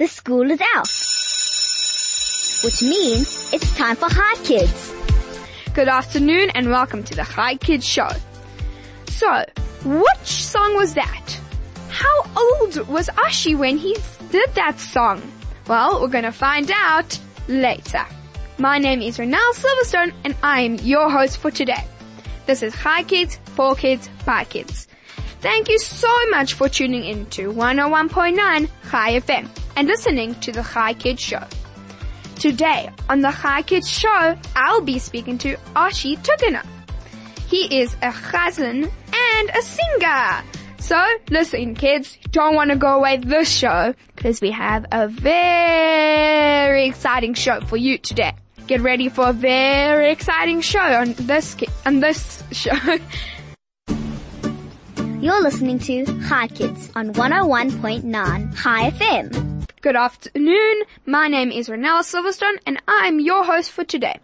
the school is out. Which means it's time for Hi Kids. Good afternoon and welcome to the Hi Kids Show. So, which song was that? How old was Oshy when he did that song? Well, we're gonna find out later. My name is Renelle Silverstone and I am your host for today. This is Hi Kids, for Kids, by Kids. Thank you so much for tuning in to 101.9 Hi FM and listening to the Hi Kids Show. Today on the Hi Kids Show, I'll be speaking to Oshy Tugendhaft. He is a chazan and a singer. So listen kids, don't want to go away this show because we have a very exciting show for you today. Get ready for a very exciting show on this on this show. You're listening to Hi Kids on 101.9 Hi FM. Good afternoon. My name is Renella Silverstone and I'm your host for today.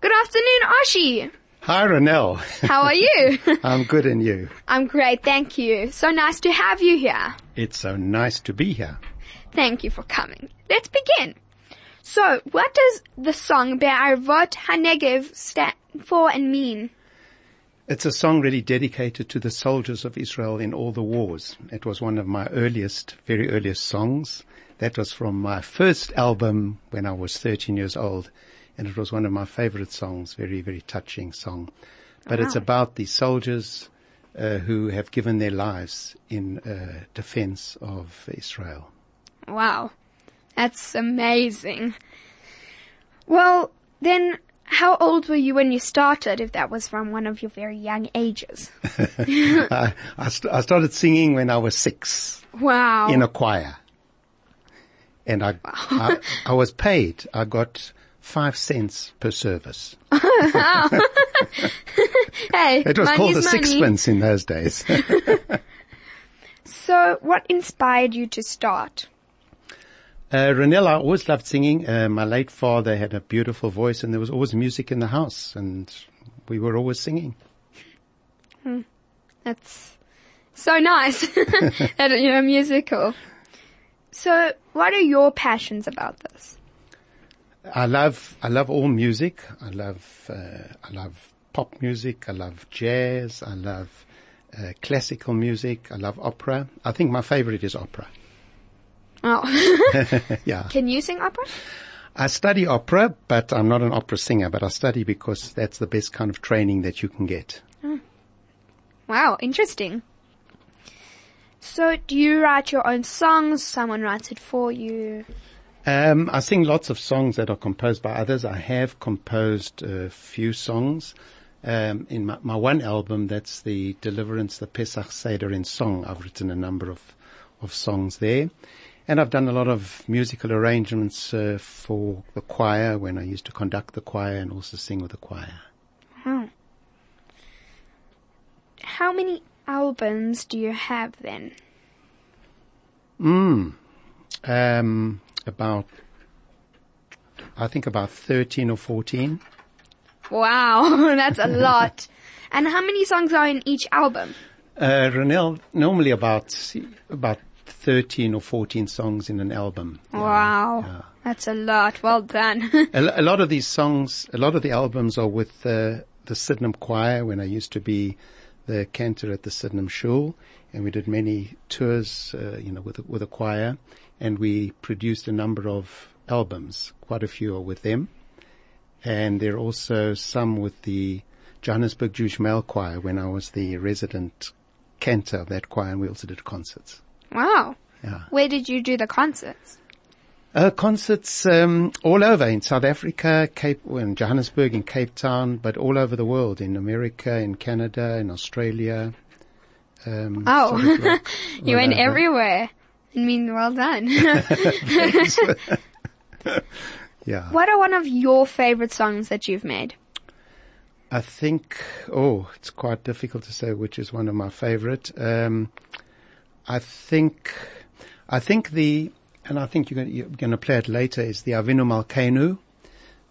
Good afternoon, Oshy. Hi, Renelle. How are you? I'm good and you? I'm great, thank you. So nice to have you here. It's so nice to be here. Thank you for coming. Let's begin. So, what does the song Be'arvot HaNegev stand for and mean? It's a song really dedicated to the soldiers of Israel in all the wars. It was one of my earliest, very earliest songs. That was from my first album when I was 13 years old. And it was one of my favorite songs, very, very touching song. But it's about the soldiers uh, who have given their lives in uh, defense of Israel. Wow. That's amazing. Well, then, how old were you when you started, if that was from one of your very young ages? I, I, st- I started singing when I was six. Wow. in a choir. And I, I, I was paid. I got five cents per service. hey, It was called money. sixpence in those days. So, what inspired you to start? uh, Renelle, I always loved singing. Uh, my late father had a beautiful voice and there was always music in the house and we were always singing. That's so nice that you're musical. So, what are your passions about this? I love, I love all music. I love, uh, I love pop music. I love jazz. I love uh, classical music. I love opera. I think my favorite is opera. Oh, Yeah. can you sing opera? I study opera, but I'm not an opera singer, but I study because that's the best kind of training that you can get. Wow, interesting. So, do you write your own songs? Someone writes it for you? Um, I sing lots of songs that are composed by others. I have composed a few songs. Um, in my, my one album, that's the Deliverance, the Pesach Seder in song. I've written a number of, of songs there. And I've done a lot of musical arrangements uh, for the choir when I used to conduct the choir and also sing with the choir. How many albums do you have then? Um, about, I think about 13 or 14. Wow, that's a lot. And how many songs are in each album? Uh, Renelle, normally about, about 13 or 14 songs in an album. Wow, that's a lot. Well done. A, a lot of these songs, a lot of the albums are with uh, the Sydenham Choir when I used to be the cantor at the Sydenham Shul and we did many tours, uh, you know, with, with a choir and we produced a number of albums. Quite a few are with them. And there are also some with the Johannesburg Jewish Male Choir when I was the resident cantor of that choir and we also did concerts. wow. Yeah. Where did you do the concerts? Uh, concerts um, all over in South Africa, Cape, in Johannesburg, in Cape Town, but all over the world, in America, in Canada, in Australia. Um, Oh, sort of like you went over. everywhere. I mean, well done. Yeah, what are one of your favorite songs that you've made? I think. Oh, it's quite difficult to say which is one of my favorite. Um, I think, I think the, and I think you're going, you're going to play it later. Is the Avinu Malkeinu.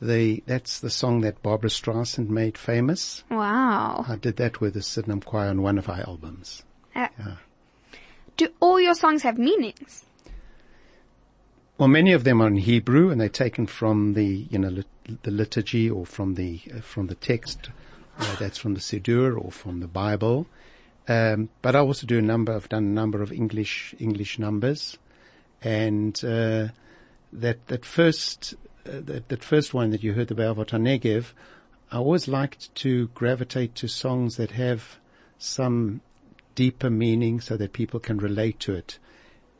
The that's the song that Barbra Streisand made famous. Wow. I did that with the Sydenham Choir on one of our albums. Uh, Do all your songs have meanings? Well, many of them are in Hebrew, and they're taken from the you know lit- the liturgy or from the uh, from the text. Uh, that's from the Siddur or from the Bible. Um, but I also do a number. I've done a number of English English numbers, and uh, that that first uh, that, that first one that you heard, the Be'avot Negev, I always liked to gravitate to songs that have some deeper meaning, so that people can relate to it.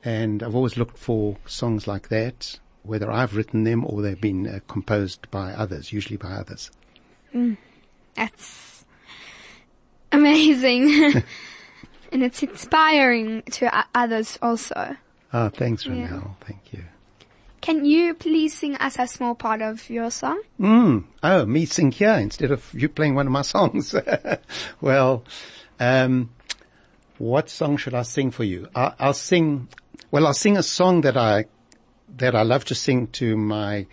And I've always looked for songs like that, whether I've written them or they've been uh, composed by others, usually by others. That's amazing. and it's inspiring to others also. Ah, thanks, Renelle. Thank you. Can you please sing us a small part of your song? Mm. Oh, me sing here instead of you playing one of my songs. well, um, what song should I sing for you? I, I'll sing. Well, I'll sing a song that I that I love to sing to my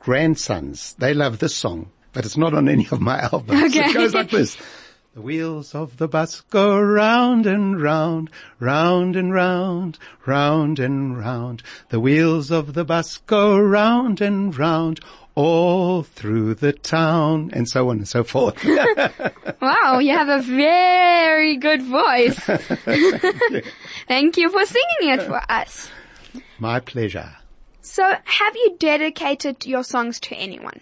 grandsons. They love this song, but it's not on any of my albums. Okay. It goes like this. The wheels of the bus go round and round, round and round, round and round. The wheels of the bus go round and round, all through the town, and so on and so forth. Wow, you have a very good voice. Thank you for singing it for us. My pleasure. So, have you dedicated your songs to anyone?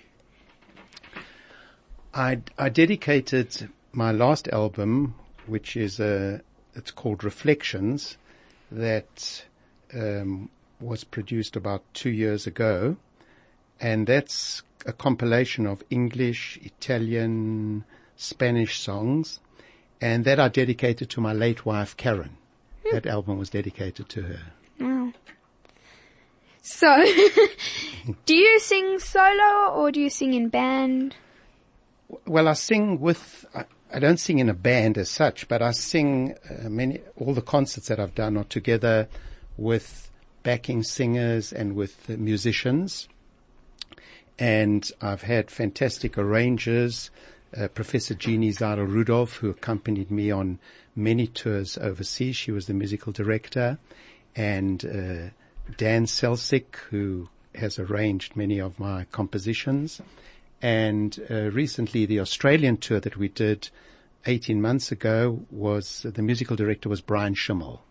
I, I dedicated my last album, which is a, it's called Reflections, that um, was produced about two years ago, and that's a compilation of English, Italian, Spanish songs, and that I dedicated to my late wife Karen. That album was dedicated to her. So, do you sing solo or do you sing in band? Well, I sing with. I, don't sing in a band as such, but I sing uh, many. All the concerts that I've done are together with backing singers and with musicians, and I've had fantastic arrangers. Uh, Professor Jeannie Zaidel-Rudolph, who accompanied me on many tours overseas. She was the musical director, and uh, Dan Selsick, who has arranged many of my compositions. And uh, recently, the Australian tour that we did 18 months ago was the musical director was Brian Schimmel.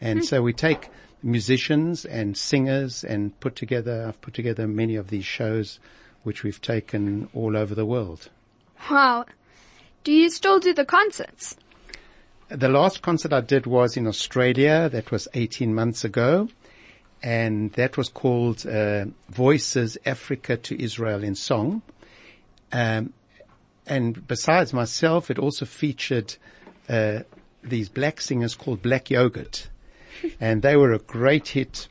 And so we take musicians and singers and put together. I've put together many of these shows, which we've taken all over the world. Wow. Do you still do the concerts? The last concert I did was in Australia. That was 18 months ago. And that was called uh, Voices Africa to Israel in Song. Um, and besides myself, it also featured uh, these black singers called Black Yogurt. and they were a great hit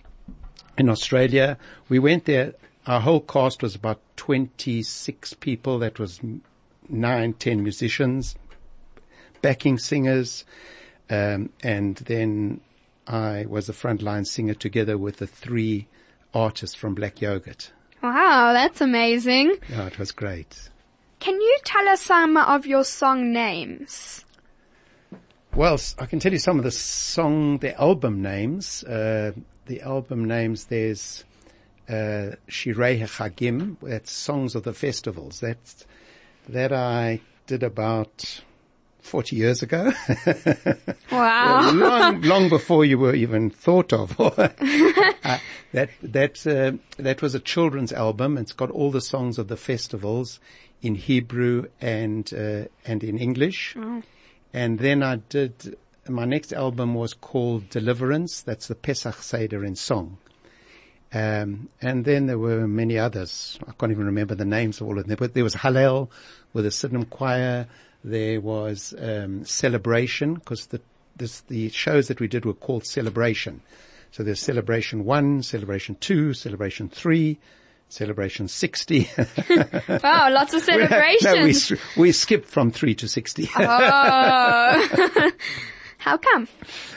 in Australia. We went there. Our whole cast was about 26 people. That was nine, ten musicians, backing singers, um, and then I was a frontline singer together with the three artists from Black Yogurt. Wow, that's amazing. Yeah, it was great. Can you tell us some of your song names? Well, I can tell you some of the song, the album names. Uh, the album names, there's uh, Shirei HaChagim, that's songs of the festivals. That's, that I did about 40 years ago. Wow. long, long before you were even thought of. uh, that that uh, that was a children's album. It's got all the songs of the festivals in Hebrew and uh, and in English. And then I did my next album was called Deliverance. That's the Pesach Seder in song. Um, and then there were many others. I can't even remember the names of all of them. But there was Hallel with the Sydenham Choir. There was um, Celebration because the this, the shows that we did were called Celebration. So there's Celebration One, Celebration Two, Celebration Three, Celebration Sixty. Wow, lots of celebrations. no, we we skipped from three to sixty. oh. How come?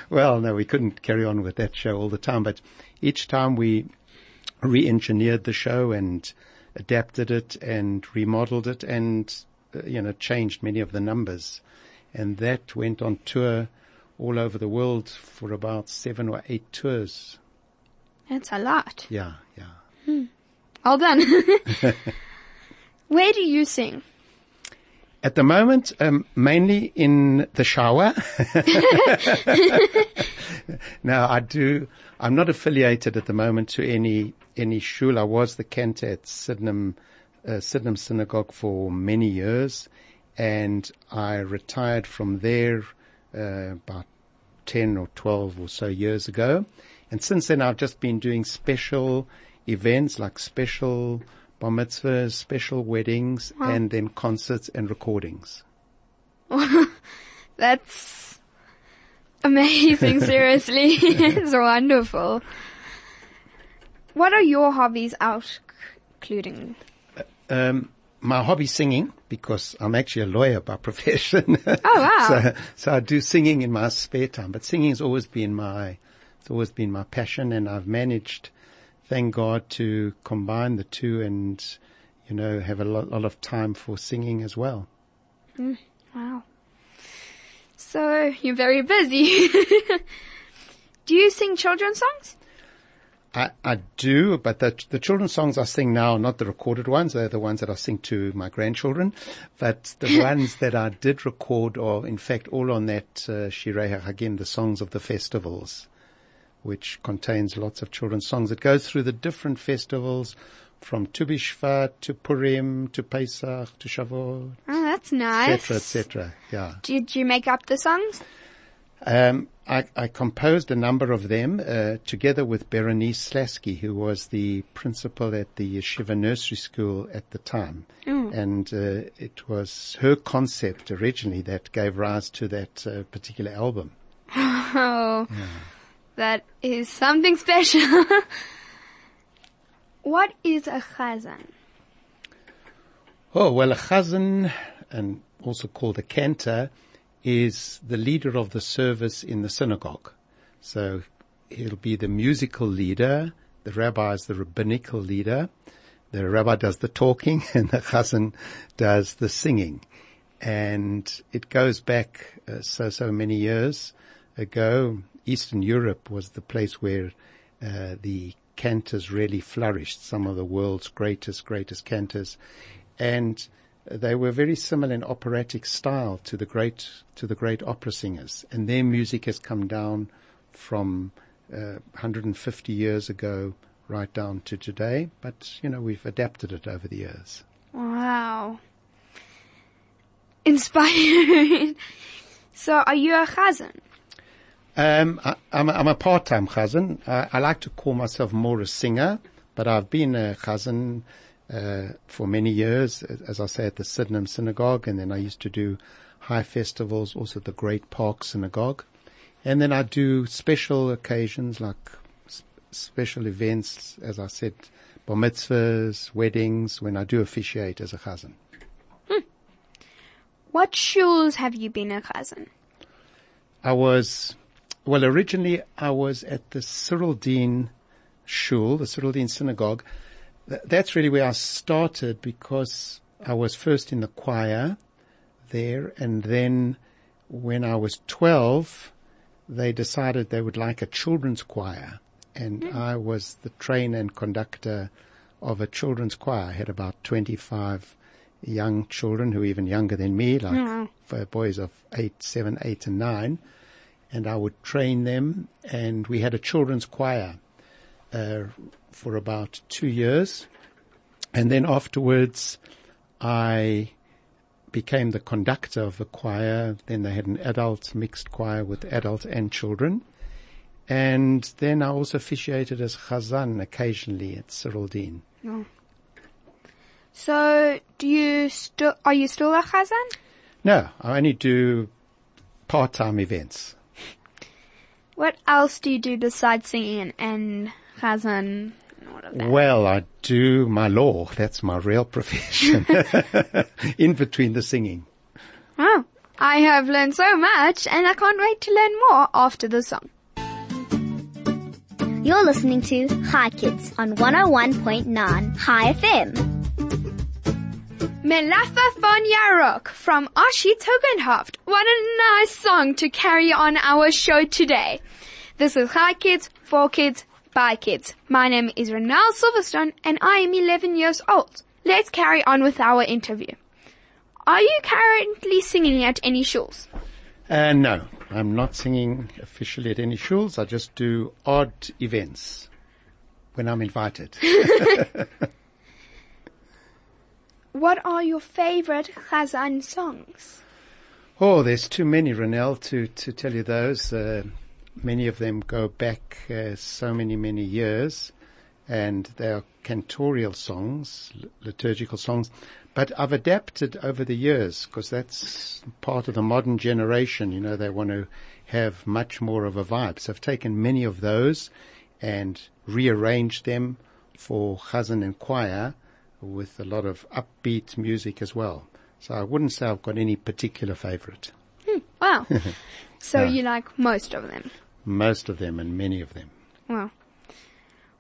Well, no, we couldn't carry on with that show all the time, but each time we re-engineered the show and adapted it and remodeled it and, you know, changed many of the numbers. And that went on tour all over the world for about seven or eight tours. That's a lot. Yeah, yeah. All done. Where do you sing? At the moment, um, mainly in the shower. now I do, I'm not affiliated at the moment to any, any shul. I was the cantor at Sydenham, uh, Sydenham Synagogue for many years and I retired from there, uh, about 10 or 12 or so years ago. And since then I've just been doing special events like special bar mitzvahs, special weddings, and then concerts and recordings. That's amazing, seriously. it's wonderful. What are your hobbies out, including? Um, my hobby singing because I'm actually a lawyer by profession. Oh wow. so, so I do singing in my spare time, but singing has always been my, it's always been my passion and I've managed, thank God, to combine the two and, you know, have a lot, lot of time for singing as well. Wow. So, you're very busy. do you sing children's songs? I, I do, but the, the children's songs I sing now are not the recorded ones. They're the ones that I sing to my grandchildren. But the ones that I did record are, in fact, all on that uh, HaChagim, the songs of the festivals, which contains lots of children's songs. It goes through the different festivals from Tu B'Shvat to Purim to Pesach to Shavuot, Oh, that's nice. etc., etc. Yeah. Did you make up the songs? Um, I, I composed a number of them uh, together with Berenice Slasky, who was the principal at the Yeshiva Nursery School at the time, and uh, it was her concept originally that gave rise to that uh, particular album. Oh, that is something special. what is a chazan? Oh well, a chazan, and also called a cantor, is the leader of the service in the synagogue. So he'll be the musical leader. The rabbi is the rabbinical leader. The rabbi does the talking and the chazan does the singing. And it goes back uh, so, so many years ago. Eastern Europe was the place where uh, the cantors really flourished, some of the world's greatest, greatest cantors. And they were very similar in operatic style to the great, to the great opera singers. And their music has come down from uh, 150 years ago right down to today. But, you know, we've adapted it over the years. Wow. Inspiring. so are you a chazan? Um, I, I'm, a, I'm a part-time chazan. I, I like to call myself more a singer, but I've been a chazan uh, for many years, as I say, at the Sydenham Synagogue, and then I used to do high festivals, also at the Great Park Synagogue, and then I do special occasions like special events, as I said, bar mitzvahs, weddings, when I do officiate as a chazan. What shuls have you been a chazan? I was, well, originally I was at the Cyrildene Shul, the Cyrildene Synagogue. Th- That's really where I started because I was first in the choir there and then when I was 12, they decided they would like a children's choir and hmm. I was the trainer and conductor of a children's choir. I had about 25 young children who were even younger than me, like hmm. for boys of eight, seven, eight and nine. And I would train them and we had a children's choir, uh, for about two years. And then afterwards I became the conductor of the choir. Then they had an adult mixed choir with adult and children. And then I also officiated as chazan occasionally at Cyrildene. So do you still, are you still a chazan? No, I only do part-time events. What else do you do besides singing and chazan and all of that? Well, I do my law. That's my real profession. In between the singing. Oh, I have learned so much and I can't wait to learn more after the song. You're listening to Hi Kids on 101.9 Hi FM. Melafa von Yarok from Oshy Tugendhaft. What a nice song to carry on our show today. This is Hi Kids, for Kids, Bye kids. My name is Renelle Silverstone and I am 11 years old. Let's carry on with our interview. Are you currently singing at any schools? Uh, no, I'm not singing officially at any shuls. I just do odd events when I'm invited. What are your favorite Chazan songs? oh, there's too many, Renelle, to, to tell you those. Uh, many of them go back uh, so many, many years and they are cantorial songs, liturgical songs. But I've adapted over the years because that's part of the modern generation. You know, they want to have much more of a vibe. So I've taken many of those and rearranged them for chazan and choir with a lot of upbeat music as well. So I wouldn't say I've got any particular favorite. Wow. so Yeah. you like most of them. Most of them and many of them. Wow.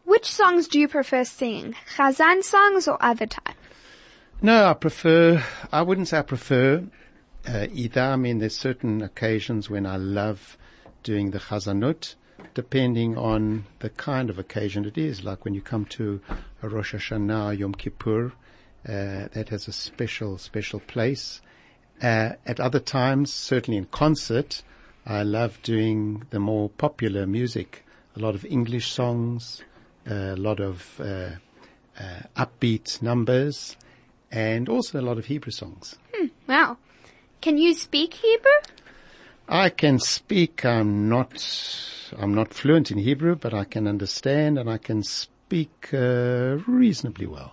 Which songs do you prefer singing? Chazan songs or other type? No, I prefer, I wouldn't say I prefer uh, either. I mean, there's certain occasions when I love doing the chazanut, depending on the kind of occasion it is. Like when you come to a Rosh Hashanah, Yom Kippur, uh, that has a special, special place. Uh, at other times, certainly in concert, I love doing the more popular music. A lot of English songs, a lot of uh, uh, upbeat numbers, and also a lot of Hebrew songs. Wow. Can you speak Hebrew? I can speak. I'm not. I'm not fluent in Hebrew, but I can understand and I can speak uh, reasonably well.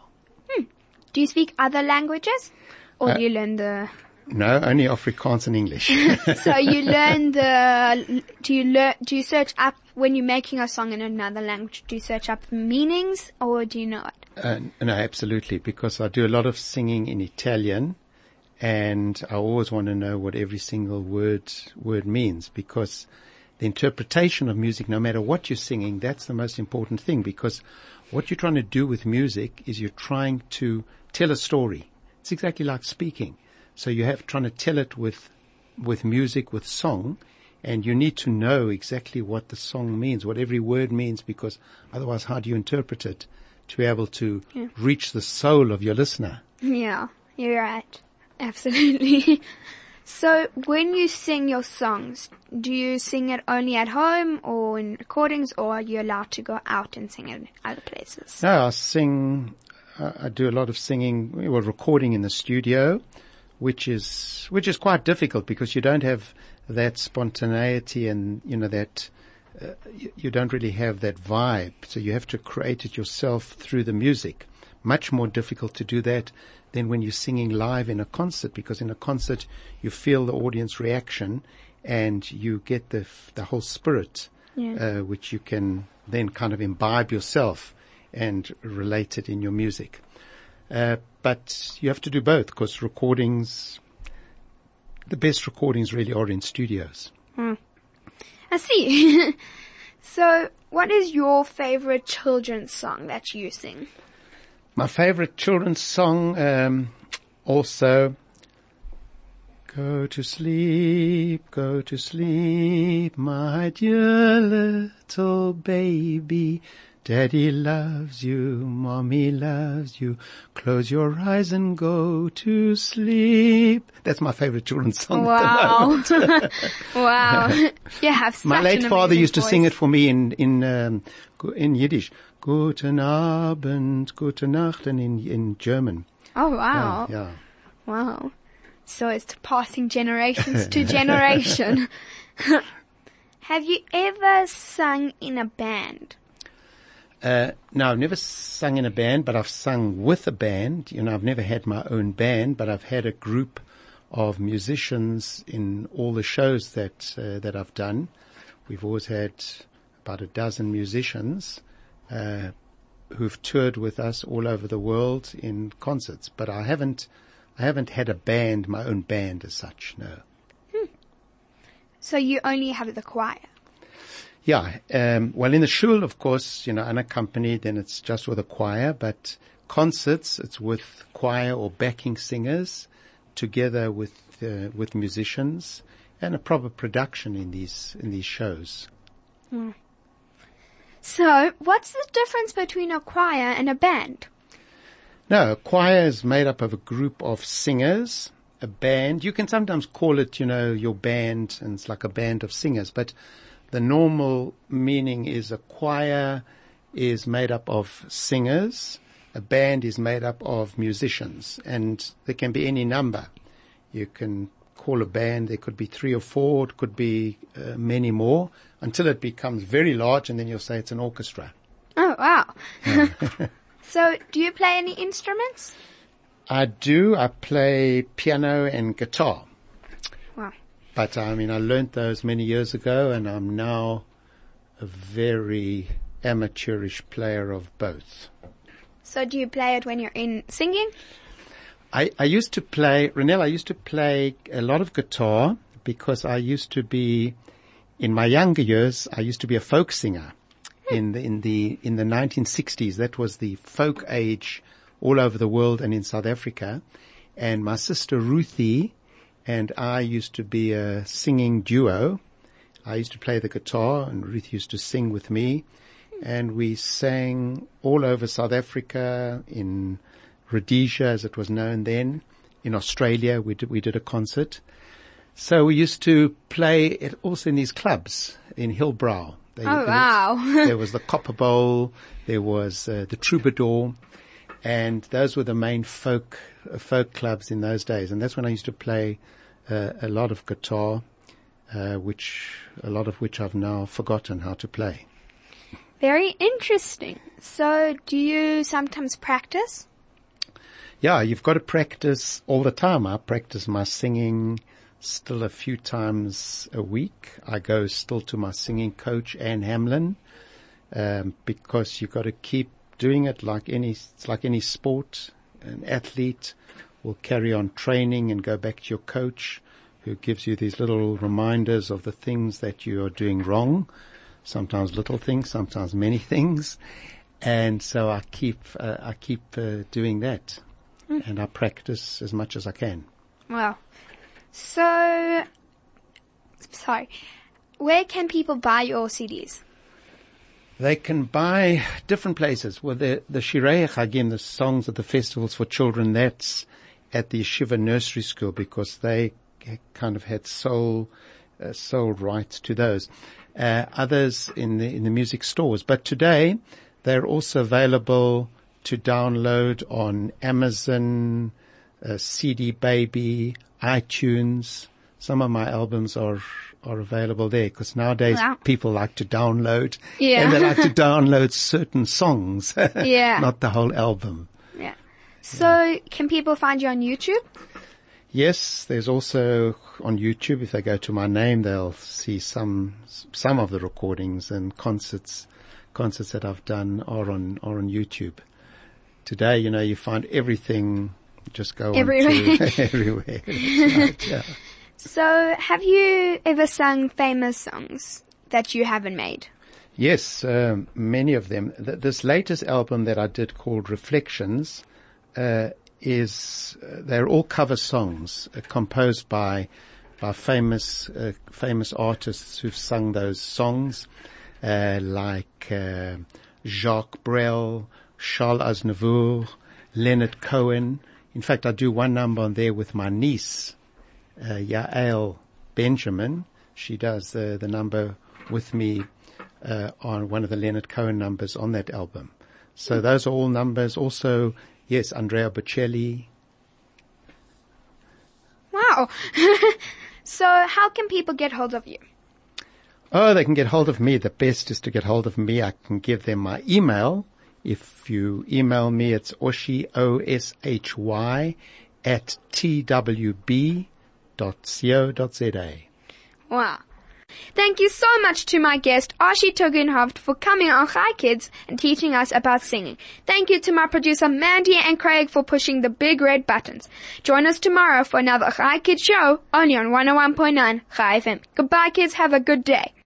Do you speak other languages? Or Uh, do you learn the, No, only Afrikaans and English. so you learn the, do you learn, do you search up, when you're making a song in another language, do you search up the meanings or do you know it? Uh, no, absolutely, because I do a lot of singing in Italian, and I always want to know what every single word word means, because the interpretation of music, no matter what you're singing, that's the most important thing. Because what you're trying to do with music is you're trying to tell a story. It's exactly like speaking. So you have trying to tell it with with music, with song, and you need to know exactly what the song means, what every word means, because otherwise how do you interpret it to be able to reach the soul of your listener? Yeah, you're right. Absolutely. so when you sing your songs, do you sing it only at home or in recordings or are you allowed to go out and sing it in other places? No, I sing, uh, I do a lot of singing, well, recording in the studio, which is, which is quite difficult because you don't have that spontaneity and, you know, that, uh, you, you don't really have that vibe. So you have to create it yourself through the music. Much more difficult to do that than when you're singing live in a concert because in a concert you feel the audience reaction and you get the, the whole spirit, Yeah. uh, which you can then kind of imbibe yourself and relate it in your music. Uh, but you have to do both because recordings, the best recordings really are in studios. I see. so what is your favorite children's song that you sing? My favorite children's song, um, also, Go to sleep, go to sleep, my dear little baby. Daddy loves you, mommy loves you. Close your eyes and go to sleep. That's my favorite children's song. at the moment. Wow. wow. You have such My late father used to sing it for me in in um, in Yiddish. Guten Abend, gute Nacht, and in in German. Oh wow. Yeah. Wow. So it's passing generations to generation. have you ever sung in a band? Uh, no, I've never sung in a band, but I've sung with a band. You know, I've never had my own band, but I've had a group of musicians in all the shows that uh, that I've done. We've always had about a dozen musicians uh, who've toured with us all over the world in concerts, but I haven't I haven't had a band, my own band as such. No. So you only have the choir. Yeah, um, well, in the shul, of course, you know, unaccompanied, then it's just with a choir. But concerts, it's with choir or backing singers, together with uh, with musicians, and a proper production in these in these shows. So, what's the difference between a choir and a band? No, a choir is made up of a group of singers. A band, you can sometimes call it, you know, your band, and it's like a band of singers, but the normal meaning is a choir is made up of singers. A band is made up of musicians and there can be any number. You can call a band, there could be three or four, it could be uh, many more until it becomes very large and then you'll say it's an orchestra. Oh, wow. so, do you play any instruments? I do. I play piano and guitar. But I mean, I learned those many years ago and I'm now a very amateurish player of both. So, do you play it when you're in singing? I, I used to play, Renelle, I used to play a lot of guitar because I used to be, in my younger years, I used to be a folk singer hmm. in the, in the, in the 1960s. That was the folk age all over the world and in South Africa. And my sister Ruthie and I used to be a singing duo. I used to play the guitar and Ruth used to sing with me and we sang all over South Africa in Rhodesia as it was known then. In Australia we did, we did a concert. So we used to play it also in these clubs in Hillbrow. They- Oh, there was- wow. there was the Copper Bowl, there was uh, the Troubadour, and those were the main folk uh, folk clubs in those days. And that's when I used to play uh, a lot of guitar, uh, which a lot of which I've now forgotten how to play. Very interesting. So, do you sometimes practice? Yeah, you've got to practice all the time. I practice my singing still a few times a week. I go still to my singing coach, Anne Hamlin, um, because you've got to keep doing it like any, it's like any sport. An athlete will carry on training and go back to your coach who gives you these little reminders of the things that you are doing wrong. Sometimes little things, sometimes many things. And so I keep, uh, I keep uh, doing that and I practice as much as I can. Wow. So, sorry. Where can people buy your CDs? They can buy different places. Well, the, the Shirei Chagim, the songs of the festivals for children, that's at the Yeshiva Nursery School because they kind of had sole, uh, sole rights to those. Uh, others in the, in the music stores. But today, they're also available to download on Amazon, uh, CD Baby, iTunes. Some of my albums are are available there because nowadays Wow. people like to download Yeah. and they like to download certain songs, Yeah. not the whole album. Yeah. So, can people find you on YouTube? Yes, there's also on YouTube. If they go to my name, they'll see some some of the recordings and concerts concerts that I've done are on are on YouTube. Today, you know, you find everything. Just go on Everywhere. to everywhere. Right, yeah. So, have you ever sung famous songs that you haven't made? Yes, um, many of them. Th- this latest album that I did called Reflections uh, is uh, they're all cover songs uh, composed by by famous uh, famous artists who've sung those songs, uh, like uh, Jacques Brel, Charles Aznavour, Leonard Cohen. In fact, I do one number on there with my niece, uh, Yael Benjamin. She does the the number with me uh, on one of the Leonard Cohen numbers on that album. So those are all numbers. Also, yes, Andrea Bocelli. Wow. so, how can people get hold of you? Oh, they can get hold of me. The best is to get hold of me. I can give them my email. If you email me, it's oshi, O-S-H-Y, at Wow. Thank you so much to my guest, Oshy Tugendhaft, for coming on Hi Kids and teaching us about singing. Thank you to my producer Mandy and Craig for pushing the big red buttons. Join us tomorrow for another Hi Kids show, only on 101.9 Hi FM. Goodbye kids, have a good day.